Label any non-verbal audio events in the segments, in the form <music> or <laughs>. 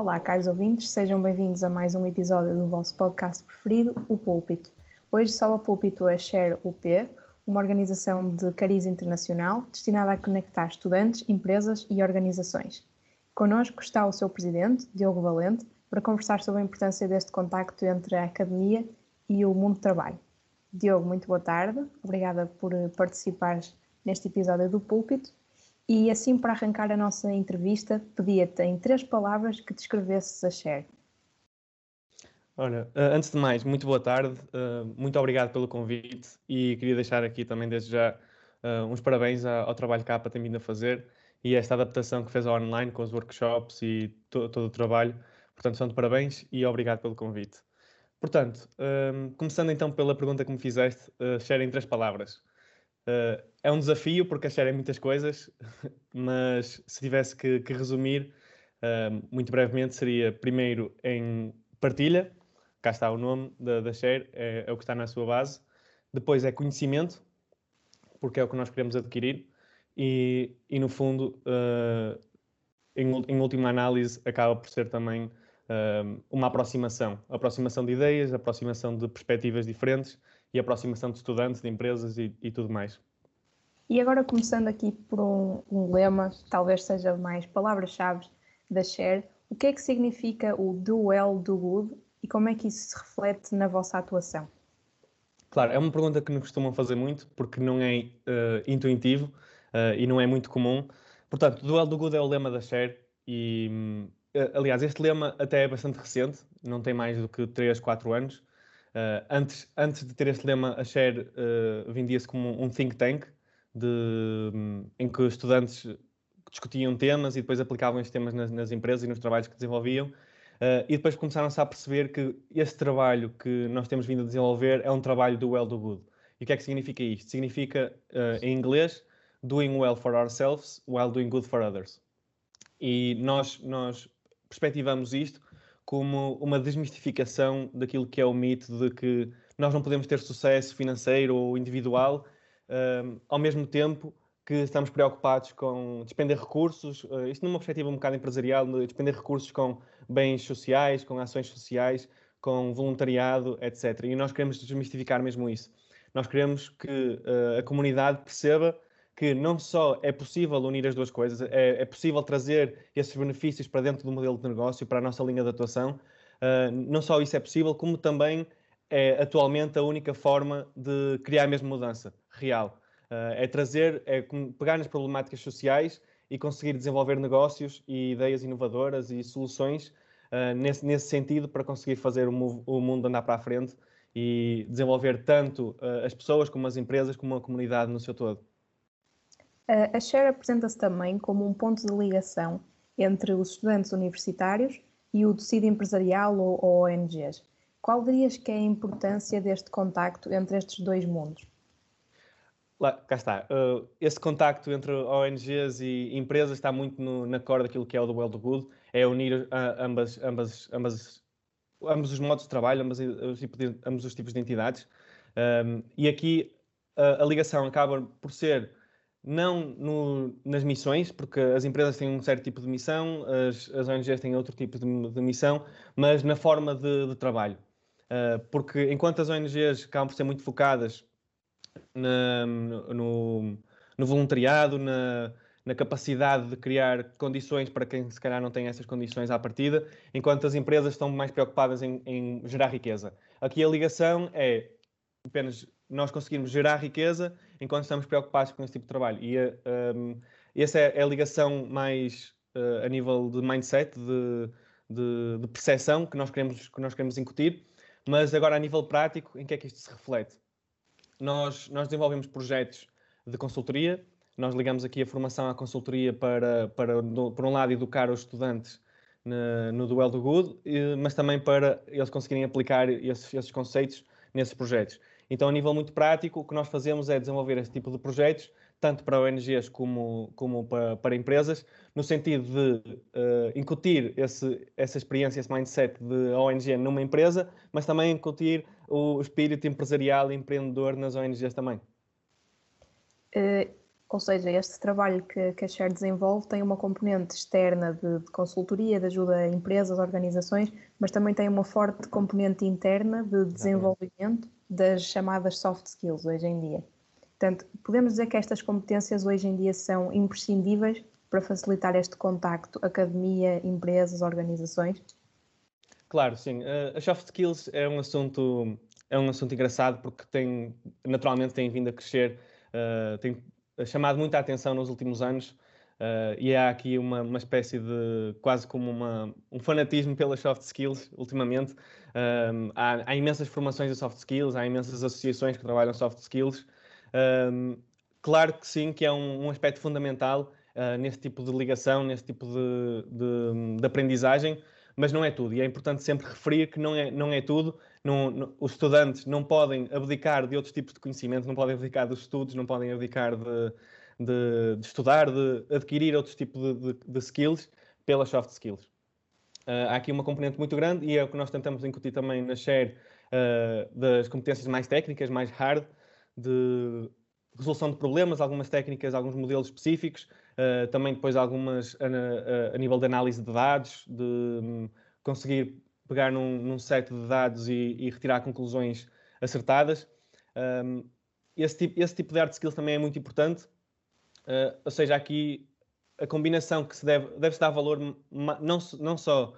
Olá, caros ouvintes, sejam bem-vindos a mais um episódio do vosso podcast preferido, o Púlpito. Hoje só o Púlpito a Share UP, uma organização de cariz internacional destinada a conectar estudantes, empresas e organizações. Connosco está o seu presidente, Diogo Valente, para conversar sobre a importância deste contacto entre a academia e o mundo do trabalho. Diogo, muito boa tarde. Obrigada por participar neste episódio do Púlpito. E assim, para arrancar a nossa entrevista, pedia-te em três palavras que descrevesses a Share. Olha, eh, antes de mais, muito boa tarde, eh, muito obrigado pelo convite e queria deixar aqui também desde já eh, uns parabéns ao trabalho que a APA tem vindo a fazer e esta adaptação que fez ao online com os workshops e todo o trabalho. Portanto, são de parabéns e obrigado pelo convite. Portanto, começando então pela pergunta que me fizeste, share em três palavras. Uh, é um desafio porque a é muitas coisas, <laughs> mas se tivesse que, que resumir, uh, muito brevemente, seria primeiro em partilha, cá está o nome da, da share, é, é, o que está na sua base. Depois é conhecimento, porque é o que nós queremos adquirir. E, e no fundo, uh, em, em última análise, acaba por ser também uma aproximação, aproximação de ideias, aproximação de perspectivas diferentes e aproximação de estudantes, de empresas e, e tudo mais. E agora começando aqui por um, um lema, talvez seja mais palavras-chave da Share, o que é que significa o do well, do good e como é que isso se reflete na vossa atuação? Claro, é uma pergunta que nos costumam fazer muito porque não é uh, intuitivo uh, e não é muito comum. Portanto, do well, do good é o lema da Share e eh, aliás, este lema até é bastante recente, não tem mais do que 3, 4 anos. Uh, antes, antes de ter este lema, a Share uh, vendia-se como um think tank, de, em que estudantes discutiam temas e depois aplicavam estes temas nas, nas empresas e nos trabalhos que desenvolviam. Uh, e depois começaram-se a perceber que esse trabalho que nós temos vindo a desenvolver é um trabalho do well do good. E o que é que significa isto? Significa, em inglês, doing well for ourselves while doing good for others. E nós, nós perspectivamos isto como uma desmistificação daquilo que é o mito de que nós não podemos ter sucesso financeiro ou individual, uh, ao mesmo tempo que estamos preocupados com despender recursos, uh, isto numa perspectiva um bocado empresarial, de despender recursos com bens sociais, com ações sociais, com voluntariado, etc. E nós queremos desmistificar mesmo isso. Nós queremos que uh, a comunidade perceba que não só é possível unir as duas coisas, é, é, possível trazer esses benefícios para dentro do modelo de negócio, para a nossa linha de atuação. Uh, não só isso é possível, como também é atualmente a única forma de criar mesmo mudança real. Uh, é trazer, é pegar nas problemáticas sociais e conseguir desenvolver negócios e ideias inovadoras e soluções uh, nesse, nesse sentido para conseguir fazer o, o, mundo andar para a frente e desenvolver tanto as pessoas como as empresas como a comunidade no seu todo. A Share apresenta-se também como um ponto de ligação entre os estudantes universitários e o tecido empresarial ou, ONGs. Qual dirias que é a importância deste contacto entre estes dois mundos? Lá, cá está. Uh, esse contacto entre ONGs e empresas está muito no, na cor daquilo que é o do Well do Good, é unir uh, ambas, ambas, ambas, ambos os modos de trabalho, ambas, os, ambos os tipos de entidades. Um, e aqui uh, a ligação acaba por ser não no, nas missões, porque as empresas têm um certo tipo de missão, as, as ONGs têm outro tipo de, de missão, mas na forma de, de trabalho. Uh, porque enquanto as ONGs acabam por ser muito focadas na, no, no, voluntariado, na, na, capacidade de criar condições para quem se calhar não tem essas condições à partida, enquanto as empresas estão mais preocupadas em, em gerar riqueza. Aqui a ligação é apenas nós conseguirmos gerar riqueza enquanto estamos preocupados com esse tipo de trabalho. E um, ehm, essa é a ligação mais uh, a nível de mindset, de, de, de, percepção que nós, queremos, que nós queremos incutir, mas agora a nível prático, em que é que isto se reflete? Nós, nós desenvolvemos projetos de consultoria, nós ligamos aqui a formação à consultoria para, para por um lado, educar os estudantes no, no Duel do Good, mas também para eles conseguirem aplicar esses, esses conceitos nesses projetos. Então, a nível muito prático, o que nós fazemos é desenvolver esse tipo de projetos, tanto para ONGs como, como para, para empresas, no sentido de uh, incutir esse, essa experiência, esse mindset de ONG numa empresa, mas também incutir o espírito empresarial e empreendedor nas ONGs também. Uh, Ou seja, este trabalho que, que a Share desenvolve tem uma componente externa de, de, consultoria, de ajuda a empresas, organizações, mas também tem uma forte componente interna de desenvolvimento das chamadas soft skills hoje em dia. Portanto, podemos dizer que estas competências hoje em dia são imprescindíveis para facilitar este contacto academia, empresas, organizações? Claro, sim. Uh, as soft skills é um assunto é um assunto engraçado porque tem naturalmente tem vindo a crescer, uh, tem chamado muita atenção nos últimos anos uh, e há aqui uma, uma espécie de quase como uma, um fanatismo pelas soft skills ultimamente. Um, há, há, imensas formações de soft skills, há imensas associações que trabalham soft skills. Um, claro que sim, que é um, um aspecto fundamental uh, neste tipo de ligação, neste tipo de, de, de, aprendizagem, mas não é tudo. E é importante sempre referir que não é, não é tudo. Não, não, os estudantes não podem abdicar de outros tipos de conhecimento, não podem abdicar dos estudos, não podem abdicar de, de, de estudar, de adquirir outros tipos de, de, skills pelas soft skills. Uh, há aqui uma componente muito grande e é o que nós tentamos incutir também na share uh, das competências mais técnicas, mais hard, de resolução de problemas, algumas técnicas, alguns modelos específicos, uh, também depois algumas a, a, nível de análise de dados, de um, conseguir pegar num, num set de dados e, e retirar conclusões acertadas. Um, esse, tipo, esse tipo de hard skills também é muito importante, uh, ou seja, aqui a combinação que se deve, deve-se dar valor não, não só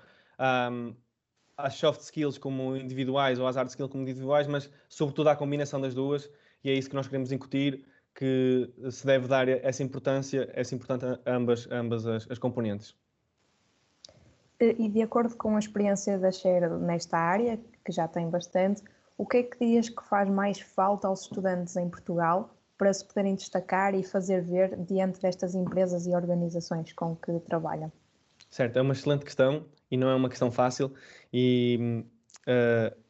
um, às soft skills como individuais ou às hard skills como individuais, mas sobretudo à combinação das duas, e é isso que nós queremos incutir, que se deve dar essa importância, essa importância a ambas, ambas as, as componentes. E de acordo com a experiência da Cher nesta área, que já tem bastante, o que é que dirias que faz mais falta aos estudantes em Portugal para se poderem destacar e fazer ver diante destas empresas e organizações com que trabalham? Certo, é uma excelente questão e não é uma questão fácil. E uh,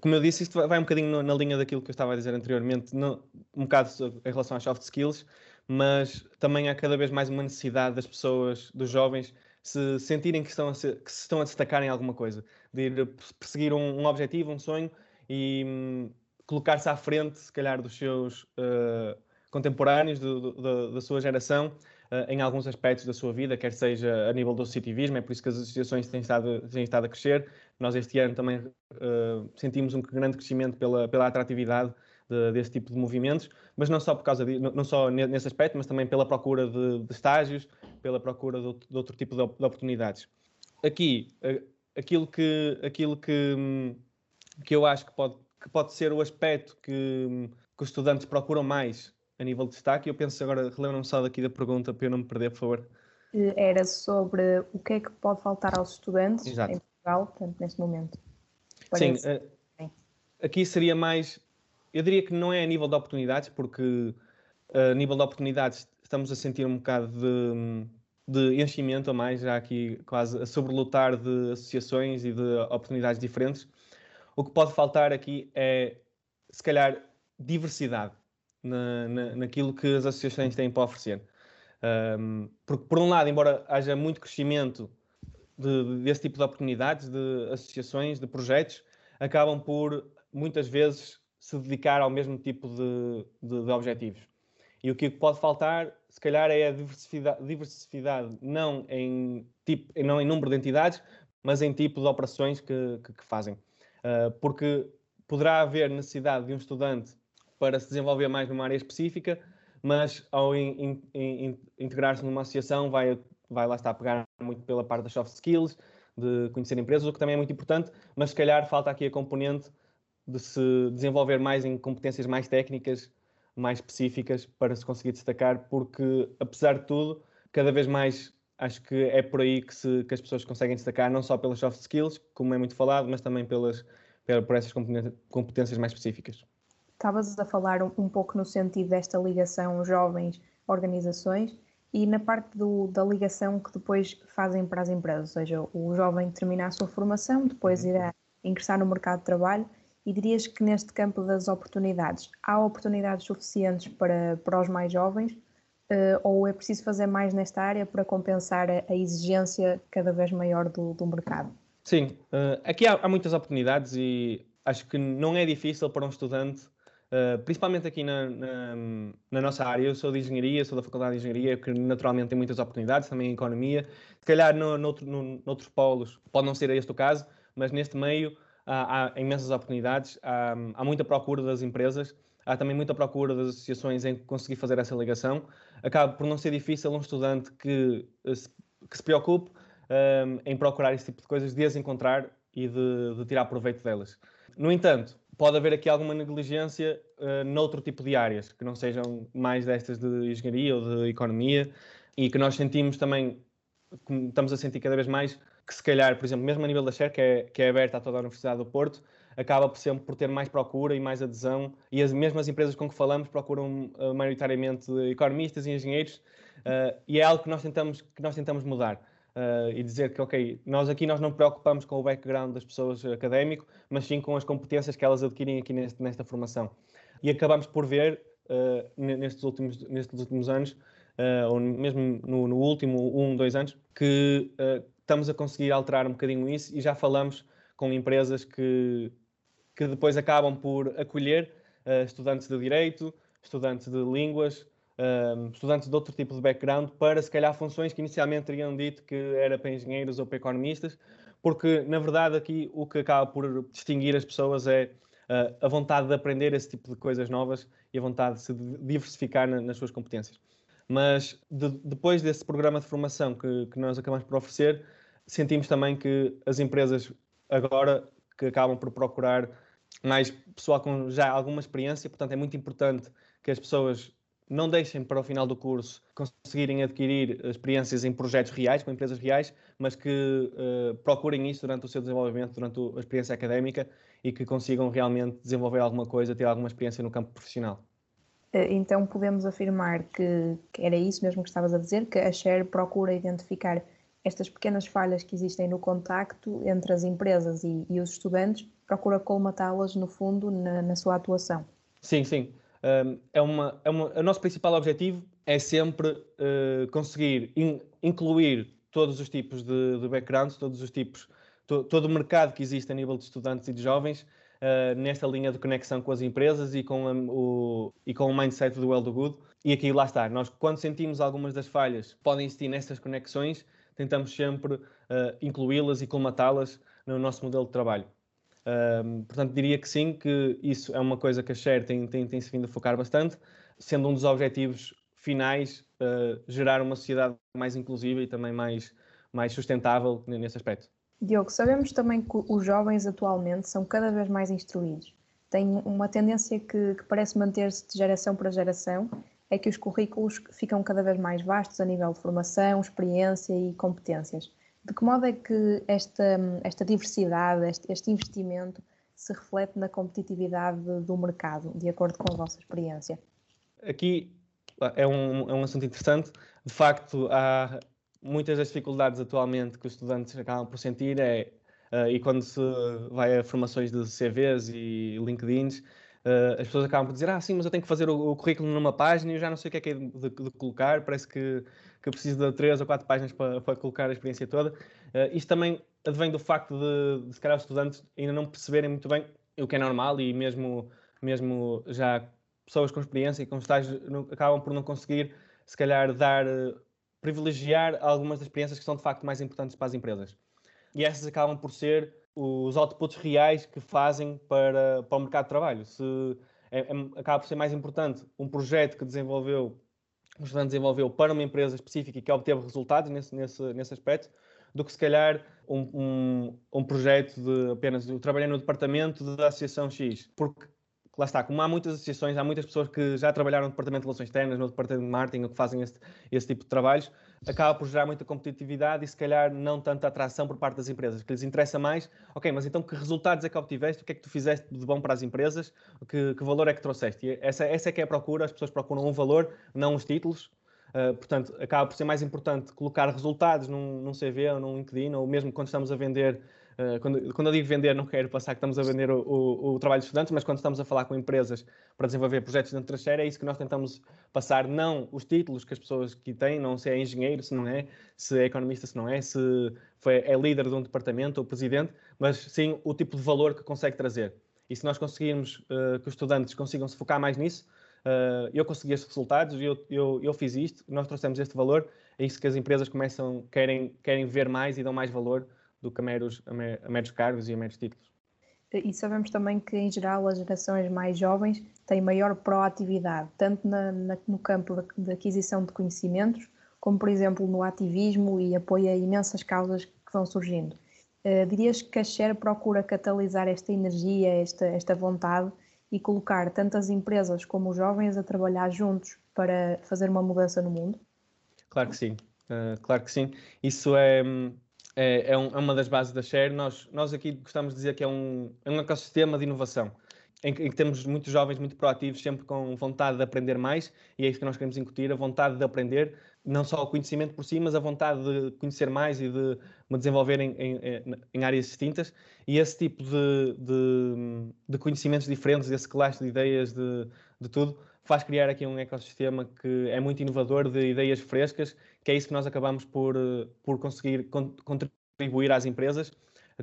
como eu disse, isto vai um bocadinho na linha daquilo que eu estava a dizer anteriormente, um bocado em relação às soft skills, mas também há cada vez mais uma necessidade das pessoas, dos jovens, se sentirem que, estão se, que se estão a destacar em alguma coisa, de ir perseguir um, um objetivo, um sonho e hum, colocar-se à frente, se calhar, dos seus uh, contemporâneos, do, do, da sua geração, uh, em alguns aspectos da sua vida, quer seja a nível do associativismo, é por isso que as associações têm estado, têm estado a crescer. Nós este ano também uh, sentimos um grande crescimento pela, pela atratividade de, desse tipo de movimentos, mas não só por causa de, não só nesse aspecto, mas também pela procura de, de estágios, pela procura de, de outro tipo de, oportunidades. Aqui, aquilo que, aquilo que, que eu acho que pode, que pode ser o aspecto que, que os estudantes procuram mais a nível de destaque, eu penso agora, relembro-me só daqui da pergunta para eu não me perder, por favor. Era sobre o que é que pode faltar aos estudantes Exato. em Portugal, portanto, neste momento. Parece. Sim, uh, aqui seria mais eu diria que não é a nível de oportunidades, porque a nível de oportunidades estamos a sentir um bocado de, de enchimento a mais, já aqui quase a sobrelotar de associações e de oportunidades diferentes. O que pode faltar aqui é, se calhar, diversidade na, na, naquilo que as associações têm para oferecer. Um, porque, por um lado, embora haja muito crescimento de, desse tipo de oportunidades, de associações, de projetos, acabam por, muitas vezes, se dedicar ao mesmo tipo de, de, de objetivos. E o que pode faltar, se calhar, é a diversidade, diversidade não, em tipo, não em número de entidades, mas em tipo de operações que, que, que fazem. Uh, porque poderá haver necessidade de um estudante para se desenvolver mais numa área específica, mas ao in, in, in, integrar-se numa associação vai, vai lá estar a pegar muito pela parte das soft skills, de conhecer empresas, o que também é muito importante, mas se calhar falta aqui a componente de se desenvolver mais em competências mais técnicas, mais específicas, para se conseguir destacar, porque, apesar de tudo, cada vez mais acho que é por aí que, se, que as pessoas conseguem destacar, não só pelas soft skills, como é muito falado, mas também pelas, por essas competências mais específicas. Estavas a falar um, um pouco no sentido desta ligação jovens-organizações e na parte do, da ligação que depois fazem para as empresas, ou seja, o jovem termina a sua formação, depois uhum. irá ingressar no mercado de trabalho e dirias que neste campo das oportunidades há oportunidades suficientes para, para os mais jovens uh, ou é preciso fazer mais nesta área para compensar a, exigência cada vez maior do, do mercado? Sim, uh, aqui há, há, muitas oportunidades e acho que não é difícil para um estudante Uh, principalmente aqui na, na, na, nossa área, eu sou de engenharia, sou da Faculdade de Engenharia, que naturalmente tem muitas oportunidades, também em economia. Se calhar no, no, no, noutros polos pode não ser este o caso, mas neste meio há, há imensas oportunidades, há, há, muita procura das empresas, há também muita procura das associações em conseguir fazer essa ligação. Acaba por não ser difícil um estudante que, eh, que se preocupe um, em procurar esse tipo de coisas, de as encontrar e de, de, tirar proveito delas. No entanto, pode haver aqui alguma negligência uh, noutro tipo de áreas, que não sejam mais destas de engenharia ou de economia, e que nós sentimos também, estamos a sentir cada vez mais, que se calhar, por exemplo, mesmo a nível da SHARE, que é, que é aberta a toda a Universidade do Porto, acaba por sempre por ter mais procura e mais adesão, e as mesmas empresas com que falamos procuram uh, maioritariamente economistas e engenheiros, uh, e é algo que nós tentamos, que nós tentamos mudar. Uh, e dizer que, ok, nós aqui nós não preocupamos com o background das pessoas académico, mas sim com as competências que elas adquirem aqui neste, nesta formação. E acabamos por ver, uh, nestes, últimos, nestes últimos anos, uh, ou mesmo no, no, último um, dois anos, que estamos a conseguir alterar um bocadinho isso e já falamos com empresas que, que depois acabam por acolher estudantes de Direito, estudantes de Línguas, um, estudantes de outro tipo de background para, se calhar, funções que inicialmente teriam dito que era para engenheiros ou para economistas, porque, na verdade, aqui o que acaba por distinguir as pessoas é uh, a vontade de aprender esse tipo de coisas novas e a vontade de se diversificar na, nas suas competências. Mas, de, depois desse programa de formação que, que nós acabamos por oferecer, sentimos também que as empresas agora que acabam por procurar mais pessoal com já alguma experiência, portanto é muito importante que as pessoas não deixem para o final do curso conseguirem adquirir experiências em projetos reais, com empresas reais, mas que uh, procurem isso durante o seu desenvolvimento, durante a experiência académica e que consigam realmente desenvolver alguma coisa, ter alguma experiência no campo profissional. Eh, então podemos afirmar que, que era isso mesmo que estavas a dizer, que a Share procura identificar estas pequenas falhas que existem no contacto entre as empresas e, e os estudantes, procura colmatá-las no fundo na, na sua atuação. Sim, sim é uma, é uma, o nosso principal objetivo é sempre uh, conseguir in, incluir todos os tipos de, de backgrounds, todos os tipos, to, todo o mercado que existe a nível de estudantes e de jovens uh, nesta linha de conexão com as empresas e com, a, o, e com o mindset do Well do Good. E aqui lá está, nós quando sentimos algumas das falhas podem existir nestas conexões, tentamos sempre uh, incluí-las e colmatá-las no nosso modelo de trabalho. Um, portanto, diria que sim, que isso é uma coisa que a Share tem, tem, tem se vindo a focar bastante, sendo um dos objetivos finais uh, gerar uma sociedade mais inclusiva e também mais, mais sustentável nesse aspecto. Diogo, sabemos também que os jovens atualmente são cada vez mais instruídos. Tem uma tendência que, que parece manter-se de geração para geração, é que os currículos ficam cada vez mais vastos a nível de formação, experiência e competências. De que modo é que esta, esta diversidade, este, este investimento se reflete na competitividade do mercado, de acordo com a vossa experiência? Aqui é um, é um assunto interessante. De facto, há muitas das dificuldades atualmente que os estudantes acabam por sentir é, uh, e quando se vai a formações de CVs e LinkedIns, uh, as pessoas acabam por dizer, ah, sim, mas eu tenho que fazer o, o currículo numa página e eu já não sei o que é que é de, de, de colocar, parece que que eu preciso de três ou quatro páginas para, para colocar a experiência toda. Uh, isto também advém do facto de, de, se calhar, os estudantes ainda não perceberem muito bem o que é normal e mesmo, mesmo já pessoas com experiência e com estágios acabam por não conseguir, se calhar, dar, uh, privilegiar algumas das experiências que são de facto mais importantes para as empresas. E essas acabam por ser os outputs reais que fazem para, para o mercado de trabalho. Se, é, é, acaba por ser mais importante um projeto que desenvolveu o estudante desenvolveu para uma empresa específica e que obteve resultados nesse, nesse, nesse aspecto, do que se calhar um, um, um projeto de apenas eu trabalhei no departamento da Associação X, porque lá está, como há muitas associações, há muitas pessoas que já trabalharam no departamento de relações externas, no departamento de marketing, ou que fazem esse, esse tipo de trabalhos, acaba por gerar muita competitividade e se calhar não tanta atração por parte das empresas, que lhes interessa mais, ok, mas então que resultados é que obtiveste, o que é que tu fizeste de bom para as empresas, que, que valor é que trouxeste? E essa, essa é que é a procura, as pessoas procuram um valor, não os títulos, Uh, portanto, acaba por ser mais importante colocar resultados num, num CV ou num LinkedIn, ou mesmo quando estamos a vender Uh, quando, quando, eu digo vender, não quero passar que estamos a vender o, o, o, trabalho de estudantes, mas quando estamos a falar com empresas para desenvolver projetos dentro da Share, é isso que nós tentamos passar, não os títulos que as pessoas que têm, não se é engenheiro, se não é, se é economista, se não é, se foi, é líder de um departamento ou presidente, mas sim o tipo de valor que consegue trazer. E se nós conseguirmos uh, que os estudantes consigam se focar mais nisso, uh, eu consegui estes resultados, eu, eu, eu fiz isto, nós trouxemos este valor, é isso que as empresas começam, querem, querem ver mais e dão mais valor do que a meros, a meros cargos e a meros títulos. E sabemos também que, em geral, as gerações mais jovens têm maior proatividade, tanto na, na, no campo da aquisição de conhecimentos, como, por exemplo, no ativismo e apoio a imensas causas que vão surgindo. Uh, dirias que a Share procura catalisar esta energia, esta, esta vontade e colocar tanto as empresas como os jovens a trabalhar juntos para fazer uma mudança no mundo? Claro que sim, uh, claro que sim. Isso é, é, é, um, é, uma das bases da Share. Nós, nós aqui gostamos de dizer que é um, é um ecossistema de inovação, em que, em que, temos muitos jovens muito proativos, sempre com vontade de aprender mais, e é isso que nós queremos incutir, a vontade de aprender, não só o conhecimento por si, mas a vontade de conhecer mais e de me desenvolver em, em, em áreas distintas. E esse tipo de, de, de, conhecimentos diferentes, esse classe de ideias, de, de tudo, faz criar aqui um ecossistema que é muito inovador, de ideias frescas, que é isso que nós acabamos por, por conseguir contribuir às empresas,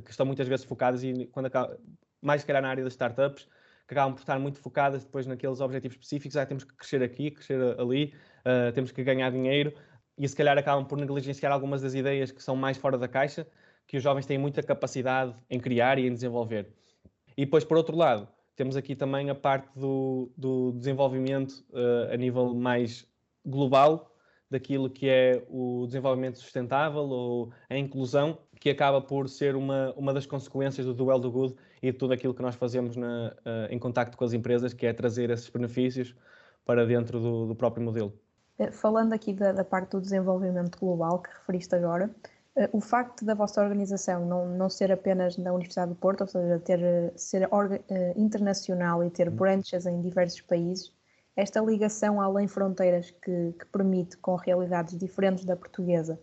que estão muitas vezes focadas, e quando acaba, mais se calhar na área das startups, que acabam por estar muito focadas depois naqueles objetivos específicos, ah, temos que crescer aqui, crescer ali, uh, temos que ganhar dinheiro, e se calhar acabam por negligenciar algumas das ideias que são mais fora da caixa, que os jovens têm muita capacidade em criar e em desenvolver. E depois, por outro lado, temos aqui também a parte do, do desenvolvimento uh, a nível mais global, daquilo que é o desenvolvimento sustentável ou a inclusão, que acaba por ser uma, uma das consequências do Duel do Good e de tudo aquilo que nós fazemos na, uh, em contacto com as empresas, que é trazer esses benefícios para dentro do, do próprio modelo. Eh, falando aqui da, da, parte do desenvolvimento global que referiste agora, uh, o facto da vossa organização não, não ser apenas na Universidade do Porto, ou seja, ter, ser orga, internacional e ter uhum. branches em diversos países, esta ligação além fronteiras que, que permite com realidades diferentes da portuguesa,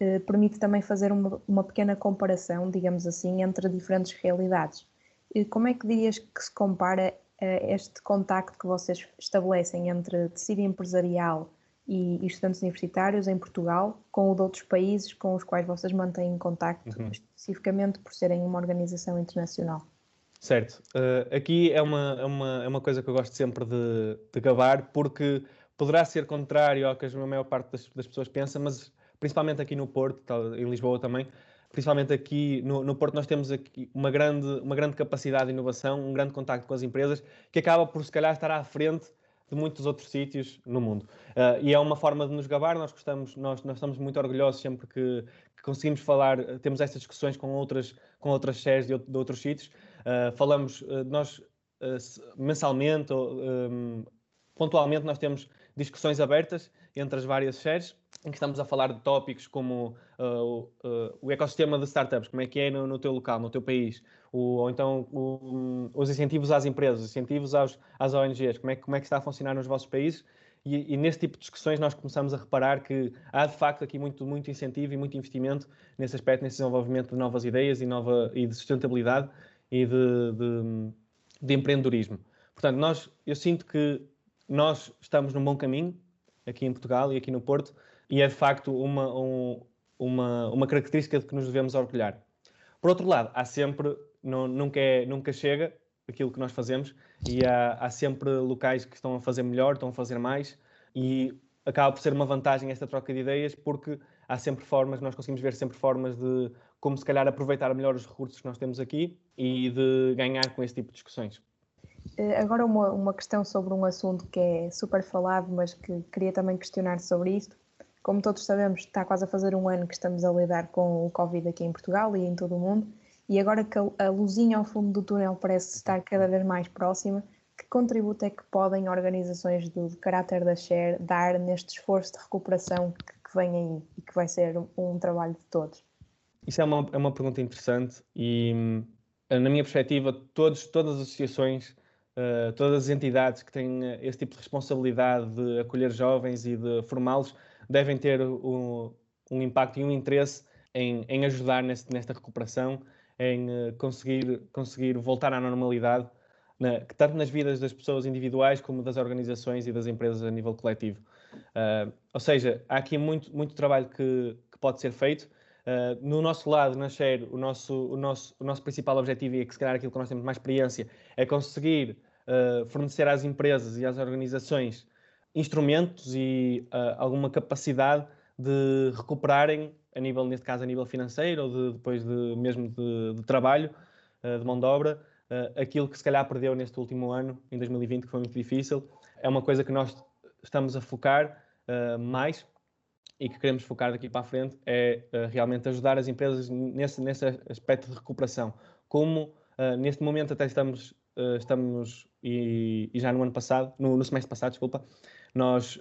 uh, permite também fazer uma, uma, pequena comparação, digamos assim, entre diferentes realidades. como é que dirias que se compara este contacto que vocês estabelecem entre tecido empresarial e, e, estudantes universitários em Portugal com o de outros países com os quais vocês mantêm contacto, uhum. especificamente por serem uma organização internacional? Certo. Uh, aqui é uma, é, uma, é uma coisa que eu gosto sempre de, de gabar, porque poderá ser contrário ao que a maior parte das, das pessoas pensa, mas principalmente aqui no Porto, em Lisboa também, principalmente aqui no, no, Porto, nós temos aqui uma grande, uma grande capacidade de inovação, um grande contacto com as empresas, que acaba por, se calhar, estar à frente de muitos outros sítios no mundo. Uh, e é uma forma de nos gabar, nós gostamos, nós, nós estamos muito orgulhosos sempre que, que conseguimos falar, temos estas discussões com outras, com outras séries de, de outros sítios. Uh, falamos, uh, nós mensalmente ou um, pontualmente nós temos discussões abertas entre as várias séries em que estamos a falar de tópicos como uh, uh, o ecossistema de startups, como é que é no, no teu local, no teu país, o, ou então o, os incentivos às empresas, os incentivos aos, às ONGs, como é, como é que está a funcionar nos vossos países. E, e nesse tipo de discussões nós começamos a reparar que há de facto aqui muito, muito incentivo e muito investimento nesse aspecto, nesse desenvolvimento de novas ideias e, nova, e de sustentabilidade e de, de, de empreendedorismo. Portanto, nós, eu sinto que nós estamos num bom caminho aqui em Portugal e aqui no Porto, e é de facto uma, um, uma, uma característica de que nos devemos orgulhar. Por outro lado, há sempre, não, nunca, é, nunca chega aquilo que nós fazemos e há, há sempre locais que estão a fazer melhor, estão a fazer mais e acaba por ser uma vantagem esta troca de ideias porque há sempre formas, nós conseguimos ver sempre formas de como se calhar aproveitar melhor os recursos que nós temos aqui e de ganhar com esse tipo de discussões. Eh, agora uma, uma questão sobre um assunto que é super falado, mas que queria também questionar sobre isto. Como todos sabemos, está quase a fazer um ano que estamos a lidar com o Covid aqui em Portugal e em todo o mundo, e agora que a luzinha ao fundo do túnel parece estar cada vez mais próxima, que contributo é que podem organizações do, caráter da Share dar neste esforço de recuperação que, vem aí e que vai ser um, um trabalho de todos? Isso é uma, é uma pergunta interessante e, hum, na minha perspectiva, todos, todas as associações Uh, todas as entidades que têm eh, esse tipo de responsabilidade de acolher jovens e de formá-los devem ter um, um, impacto e um interesse em, em ajudar neste, nesta recuperação, em uh, conseguir, conseguir voltar à normalidade, na, tanto nas vidas das pessoas individuais como das organizações e das empresas a nível coletivo. Uh, ou seja, há aqui muito, muito trabalho que, que pode ser feito. Uh, no nosso lado, na Share, o nosso, o, nosso, o nosso principal objetivo, e é que se calhar aquilo que nós temos mais experiência, é conseguir uh, fornecer às empresas e às organizações instrumentos e alguma capacidade de recuperarem, a nível, neste caso, a nível financeiro, ou de, depois de, mesmo de, de trabalho, de mão de obra, aquilo que se calhar perdeu neste último ano, em 2020, que foi muito difícil. É uma coisa que nós estamos a focar mais e que queremos focar daqui para a frente é uh, realmente ajudar as empresas nesse, nesse aspecto de recuperação. Como uh, neste momento até estamos, uh, estamos e, e, já no ano passado, no, no semestre passado, desculpa, nós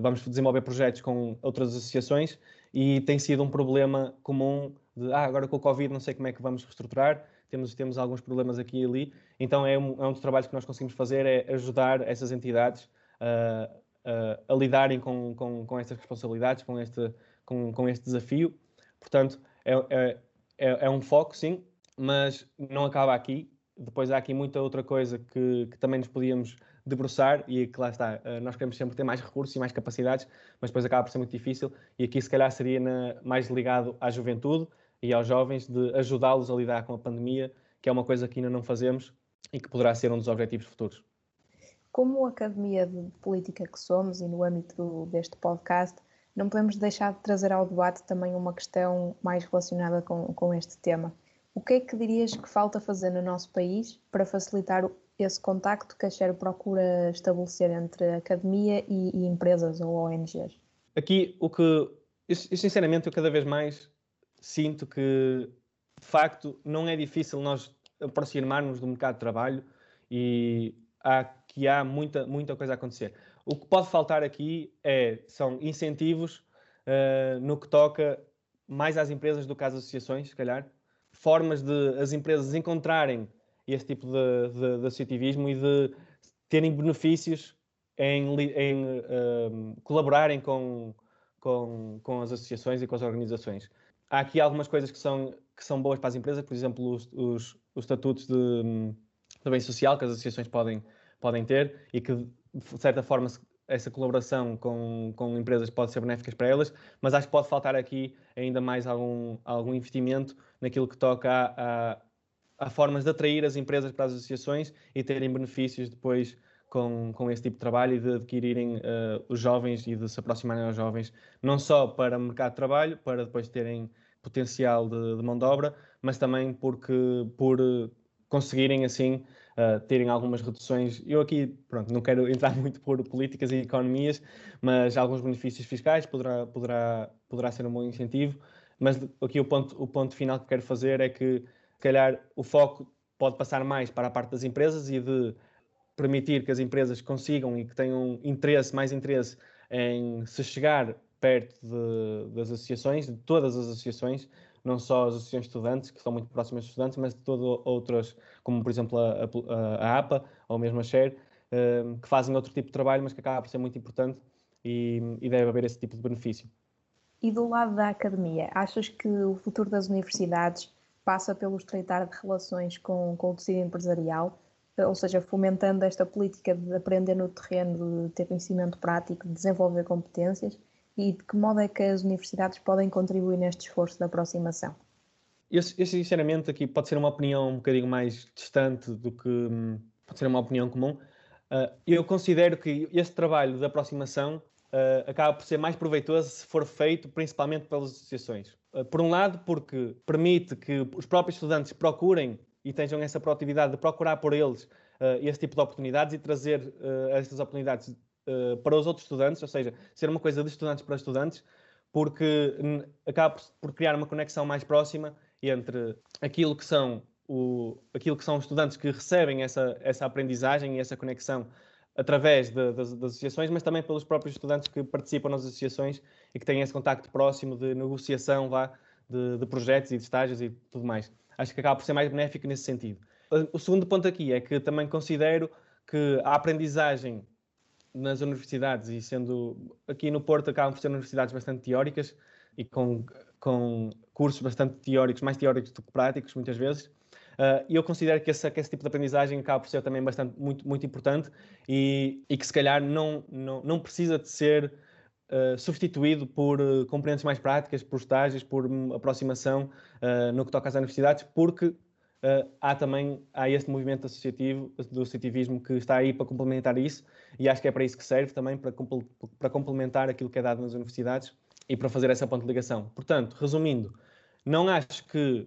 vamos desenvolver projetos com outras associações e tem sido um problema comum de ah, agora com o Covid não sei como é que vamos reestruturar, temos, temos alguns problemas aqui e ali, então é um, é um dos trabalhos que nós conseguimos fazer, é ajudar essas entidades uh, a lidarem com, com, com estas responsabilidades, com este, com, com este desafio. Portanto, é, é, é, é um foco, sim, mas não acaba aqui. Depois há aqui muita outra coisa que, que também nos podíamos debruçar e que lá está, uh, nós queremos sempre ter mais recursos e mais capacidades, mas depois acaba por ser muito difícil e aqui se calhar seria na, mais ligado à juventude e aos jovens de ajudá-los a lidar com a pandemia, que é uma coisa que ainda não fazemos e que poderá ser um dos objetivos futuros. Como academia de política que somos e no âmbito deste podcast, não podemos deixar de trazer ao debate também uma questão mais relacionada com, com este tema. O que é que dirias que falta fazer no nosso país para facilitar esse contacto que a Xero procura estabelecer entre a academia e, e, empresas ou ONGs? Aqui, o que, eu, sinceramente, eu cada vez mais sinto que, de facto, não é difícil nós aproximarmos do mercado de trabalho e há, que há muita, muita coisa a acontecer. O que pode faltar aqui é, são incentivos uh, no que toca mais às empresas do que às associações, se calhar, formas de as empresas encontrarem esse tipo de, de, de associativismo e de terem benefícios em, em uh, colaborarem com, com, com as associações e com as organizações. Há aqui algumas coisas que são, que são boas para as empresas, por exemplo, os, os, os estatutos de, de bem social que as associações podem, podem ter e que, de certa forma, essa colaboração com, com empresas pode ser benéficas para elas, mas acho que pode faltar aqui ainda mais algum, algum investimento naquilo que toca a, a, a formas de atrair as empresas para as associações e terem benefícios depois com, com esse tipo de trabalho e de adquirirem uh, os jovens e de se aproximarem aos jovens, não só para o mercado de trabalho, para depois terem potencial de, de mão de obra, mas também porque por conseguirem assim uh, terem algumas reduções. Eu aqui, pronto, não quero entrar <laughs> muito por políticas e economias, mas alguns benefícios fiscais poderá, poderá, poderá ser um bom incentivo. Mas aqui o ponto, o ponto final que quero fazer é que, se calhar, o foco pode passar mais para a parte das empresas e de permitir que as empresas consigam e que tenham interesse, mais interesse em se chegar perto de, das associações, de todas as associações, não só as associações de estudantes, que são muito próximas dos estudantes, mas de todas outras, como por exemplo a, a, a APA ou mesmo a Share, uh, que fazem outro tipo de trabalho, mas que acaba por ser muito importante e, e deve haver esse tipo de benefício. E do lado da academia, achas que o futuro das universidades passa pelo estreitar de relações com, com o tecido empresarial, ou seja, fomentando esta política de aprender no terreno, de ter conhecimento prático, de desenvolver competências? e de que modo é que as universidades podem contribuir neste esforço de aproximação? Eu, eu sinceramente, aqui pode ser uma opinião um bocadinho mais distante do que hum, pode ser uma opinião comum. Uh, eu considero que este trabalho de aproximação uh, acaba por ser mais proveitoso se for feito principalmente pelas associações. Uh, por um lado, porque permite que os próprios estudantes procurem e tenham essa proatividade de procurar por eles uh, esse tipo de oportunidades e trazer uh, estas oportunidades uh, para os outros estudantes, ou seja, ser uma coisa de estudantes para estudantes, porque acaba por criar uma conexão mais próxima entre aquilo que são o, aquilo que são os estudantes que recebem essa, essa aprendizagem e essa conexão através de, das, das, associações, mas também pelos próprios estudantes que participam nas associações e que têm esse contacto próximo de negociação vá, de, de projetos e de estágios e tudo mais. Acho que acaba por ser mais benéfico nesse sentido. O segundo ponto aqui é que também considero que a aprendizagem nas universidades e sendo aqui no Porto acabam por ser universidades bastante teóricas e com, com cursos bastante teóricos, mais teóricos do que práticos muitas vezes. Uh, e eu considero que esse, que esse, tipo de aprendizagem acaba por ser também bastante, muito, muito importante e, e que se calhar não, não, não precisa de ser uh, substituído por uh, componentes mais práticas, por estágios, por um, aproximação uh, no que toca às universidades, porque há também há este movimento associativo, do associativismo, que está aí para complementar isso, e acho que é para isso que serve também, para, para complementar aquilo que é dado nas universidades e para fazer essa ponte de ligação. Portanto, resumindo, não acho que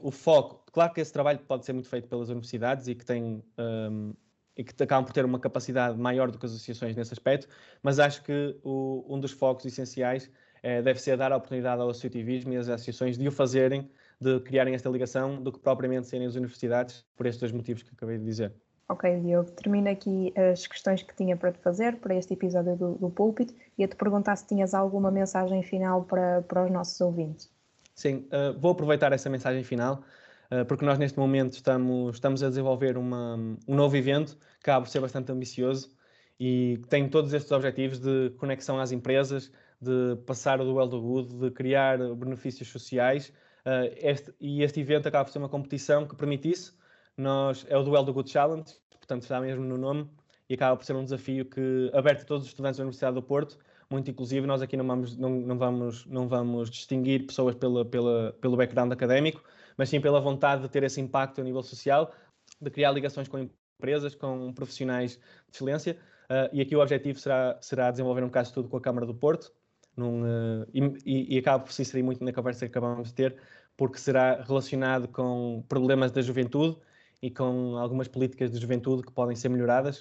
o foco, claro que esse trabalho pode ser muito feito pelas universidades e que tem um, e que acabam por ter uma capacidade maior do que as associações nesse aspecto, mas acho que o, um dos focos essenciais é, deve ser dar a oportunidade ao associativismo e às associações de o fazerem, de criarem esta ligação, do que propriamente serem as universidades, por estes dois motivos que acabei de dizer. Ok, Diogo, termino aqui as questões que tinha para te fazer para este episódio do, do Púlpito e a te perguntar se tinhas alguma mensagem final para, para os nossos ouvintes. Sim, uh, vou aproveitar essa mensagem final eh, porque nós neste momento estamos, estamos a desenvolver uma, um novo evento que acaba por ser bastante ambicioso e tem todos estes objetivos de conexão às empresas, de passar o duelo do good, de criar benefícios sociais. Uh, este, e este evento acaba por ser uma competição que permite isso. Nós, é o Duelo do Good Challenge, portanto está mesmo no nome, e acaba por ser um desafio que aberto a todos os estudantes da Universidade do Porto, muito inclusive. Nós aqui não vamos, não, não vamos, não vamos distinguir pessoas pela, pela, pelo background académico, mas sim pela vontade de ter esse impacto a nível social, de criar ligações com empresas, com profissionais de excelência. Uh, e aqui o objetivo será, será desenvolver um caso de estudo com a Câmara do Porto, num, uh, e, e, acaba por se inserir muito na conversa que acabamos de ter, porque será relacionado com problemas da juventude e com algumas políticas de juventude que podem ser melhoradas.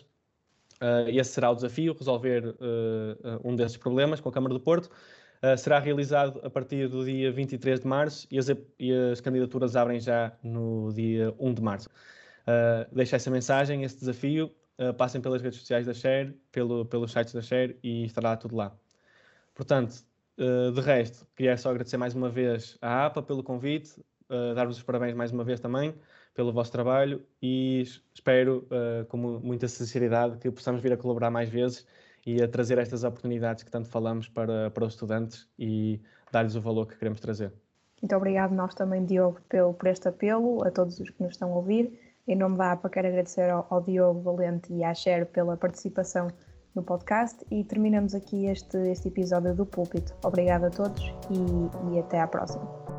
Uh, esse será o desafio, resolver um desses problemas com a Câmara do Porto. Uh, será realizado a partir do dia 23 de março e as, e as candidaturas abrem já no dia 1 de março. Uh, deixo essa mensagem, esse desafio. Uh, passem pelas redes sociais da Share, pelo, pelos sites da Share e estará tudo lá. Portanto, uh, de resto, queria só agradecer mais uma vez à APA pelo convite, dar-vos os parabéns mais uma vez também pelo vosso trabalho e espero, com muita sinceridade, que possamos vir a colaborar mais vezes e a trazer estas oportunidades que tanto falamos para, para os estudantes e dar-lhes o valor que queremos trazer. Muito obrigado nós também, Diogo, pelo, por este apelo, a todos os que nos estão a ouvir. Em nome da APA, quero agradecer ao, ao Diogo Valente e à Cher pela participação no podcast e terminamos aqui este, este episódio do Púlpito. Obrigado a todos e, e até à próxima.